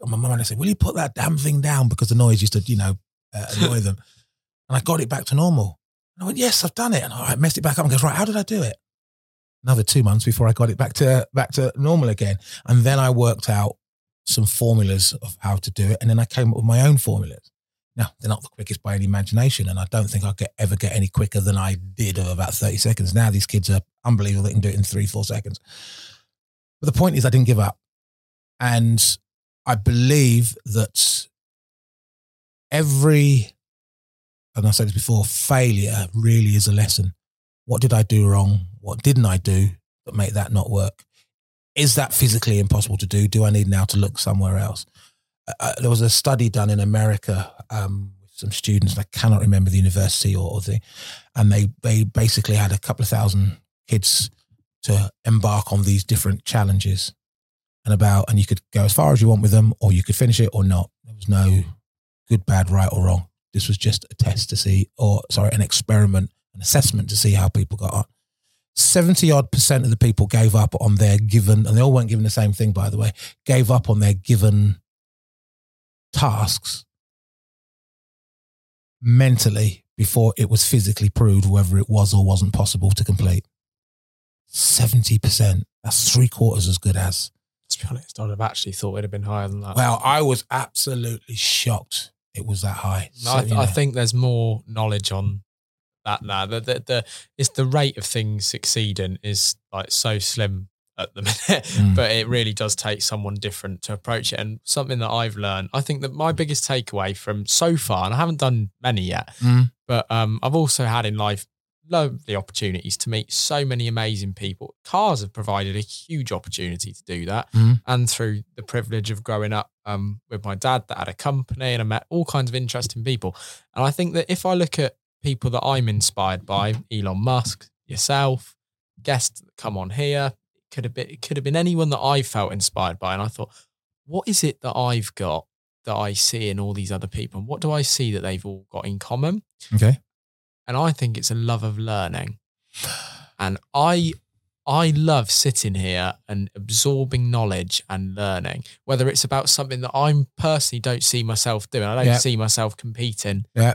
And my mum and I said, will you put that damn thing down? Because the noise used to, you know, uh, annoy them. And I got it back to normal. And I went, yes, I've done it. And I messed it back up and goes, right, how did I do it? Another two months before I got it back to back to normal again. And then I worked out some formulas of how to do it. And then I came up with my own formulas. Now, they're not the quickest by any imagination, and I don't think I'll get, ever get any quicker than I did of about 30 seconds. Now, these kids are unbelievable. They can do it in three, four seconds. But the point is, I didn't give up. And I believe that every, and I said this before, failure really is a lesson. What did I do wrong? What didn't I do that make that not work? Is that physically impossible to do? Do I need now to look somewhere else? Uh, uh there was a study done in America um, with some students. I cannot remember the university or, or thing, and they they basically had a couple of thousand kids to embark on these different challenges, and about and you could go as far as you want with them, or you could finish it or not. There was no good, bad, right or wrong. This was just a test to see, or sorry, an experiment, an assessment to see how people got on. 70 odd percent of the people gave up on their given, and they all weren't given the same thing, by the way, gave up on their given tasks mentally before it was physically proved whether it was or wasn't possible to complete. 70%. That's three quarters as good as. To be honest, I'd have actually thought it'd have been higher than that. Well, I was absolutely shocked it was that high. No, I, th- I think there's more knowledge on that now. The, the, the, it's the rate of things succeeding is like so slim at the minute, mm. but it really does take someone different to approach it. And something that I've learned, I think that my biggest takeaway from so far, and I haven't done many yet, mm. but um, I've also had in life lovely opportunities to meet so many amazing people. Cars have provided a huge opportunity to do that. Mm. And through the privilege of growing up um, with my dad that had a company and I met all kinds of interesting people. And I think that if I look at people that I'm inspired by, Elon Musk, yourself, guests that come on here, it could have been it could have been anyone that I felt inspired by. And I thought, what is it that I've got that I see in all these other people? And what do I see that they've all got in common? Okay. And I think it's a love of learning. And I I love sitting here and absorbing knowledge and learning, whether it's about something that I'm personally don't see myself doing. I don't Yeah. see myself competing Yeah.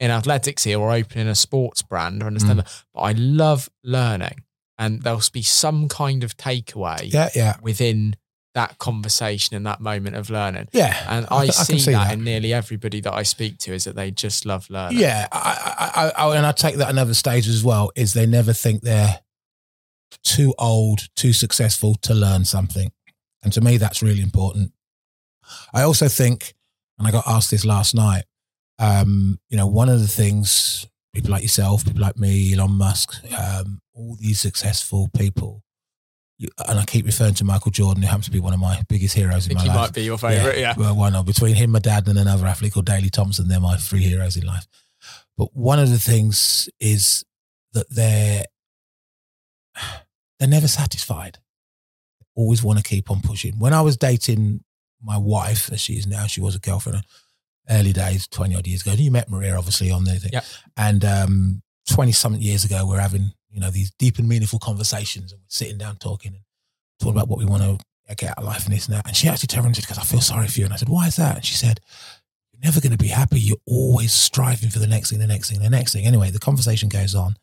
in athletics here or opening a sports brand or understand Mm. that. But I love learning. And there'll be some kind of takeaway Yeah. Yeah. within that conversation and that moment of learning. Yeah. And I I, see, see that, that. in nearly everybody that I speak to is that they just love learning. Yeah, I, I, I, and I take that another stage as well. Is they never think they're too old, too successful to learn something, and to me that's really important. I also think, and I got asked this last night. Um, you know, one of the things people like yourself, people like me, Elon Musk, um, all these successful people, and I keep referring to Michael Jordan, who happens to be one of my biggest heroes in my he life. might be your favourite, yeah. Well, one of between him, my dad, and another athlete called Daley Thompson. They're my three heroes in life. But one of the things is that they're they're never satisfied. Always want to keep on pushing. When I was dating my wife, as she is now, she was a girlfriend. Early days, twenty odd years ago. You met Maria, obviously, on the thing. Yep. And um, twenty something years ago, we're having you know these deep and meaningful conversations, and we're sitting down talking and talking about what we want to get out of life and this and that. And she actually turned around and "Because I feel sorry for you." And I said, "Why is that?" And she said, "You're never going to be happy. You're always striving for the next thing, the next thing, the next thing." Anyway, the conversation goes on,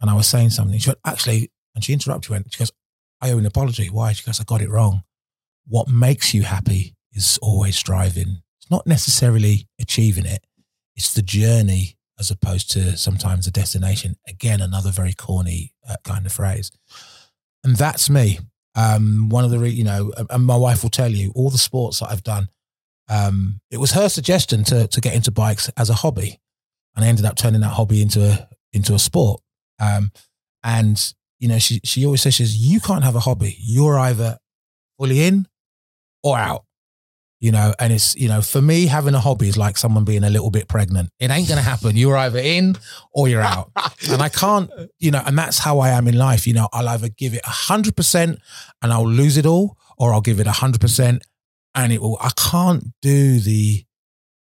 and I was saying something. She went, "Actually," and she interrupted. Went, she goes, "I owe an apology. Why?" She goes, "I got it wrong. What makes you happy is always striving. It's not necessarily achieving it. It's the journey." As opposed to sometimes a destination. Again, another very corny uh, kind of phrase. And that's me. Um, one of the, re- you know, and- my wife will tell you all the sports that I've done. Um, it was her suggestion to to get into bikes as a hobby, and I ended up turning that hobby into a into a sport. Um, and you know, she she always says, she says, you can't have a hobby. You're either fully in or out. You know, and it's, you know, for me, having a hobby is like someone being a little bit pregnant. It ain't going to happen. You're either in or you're out. and I can't, you know, and that's how I am in life. You know, I'll either give it 100% and I'll lose it all, or I'll give it 100% and it will, I can't do the,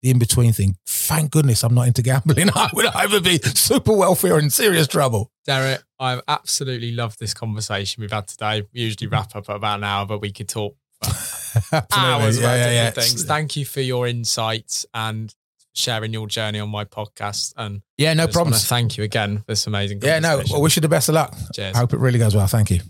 the in between thing. Thank goodness I'm not into gambling. I would either be super wealthy or in serious trouble. Derek, I've absolutely loved this conversation we've had today. We usually wrap up at about an hour, but we could talk hours about different things. Thank you for your insights and sharing your journey on my podcast. And Yeah, no I just wanna problems. Thank you again for this amazing Yeah, no. I wish you the best of luck. Cheers. I hope it really goes well. Thank you.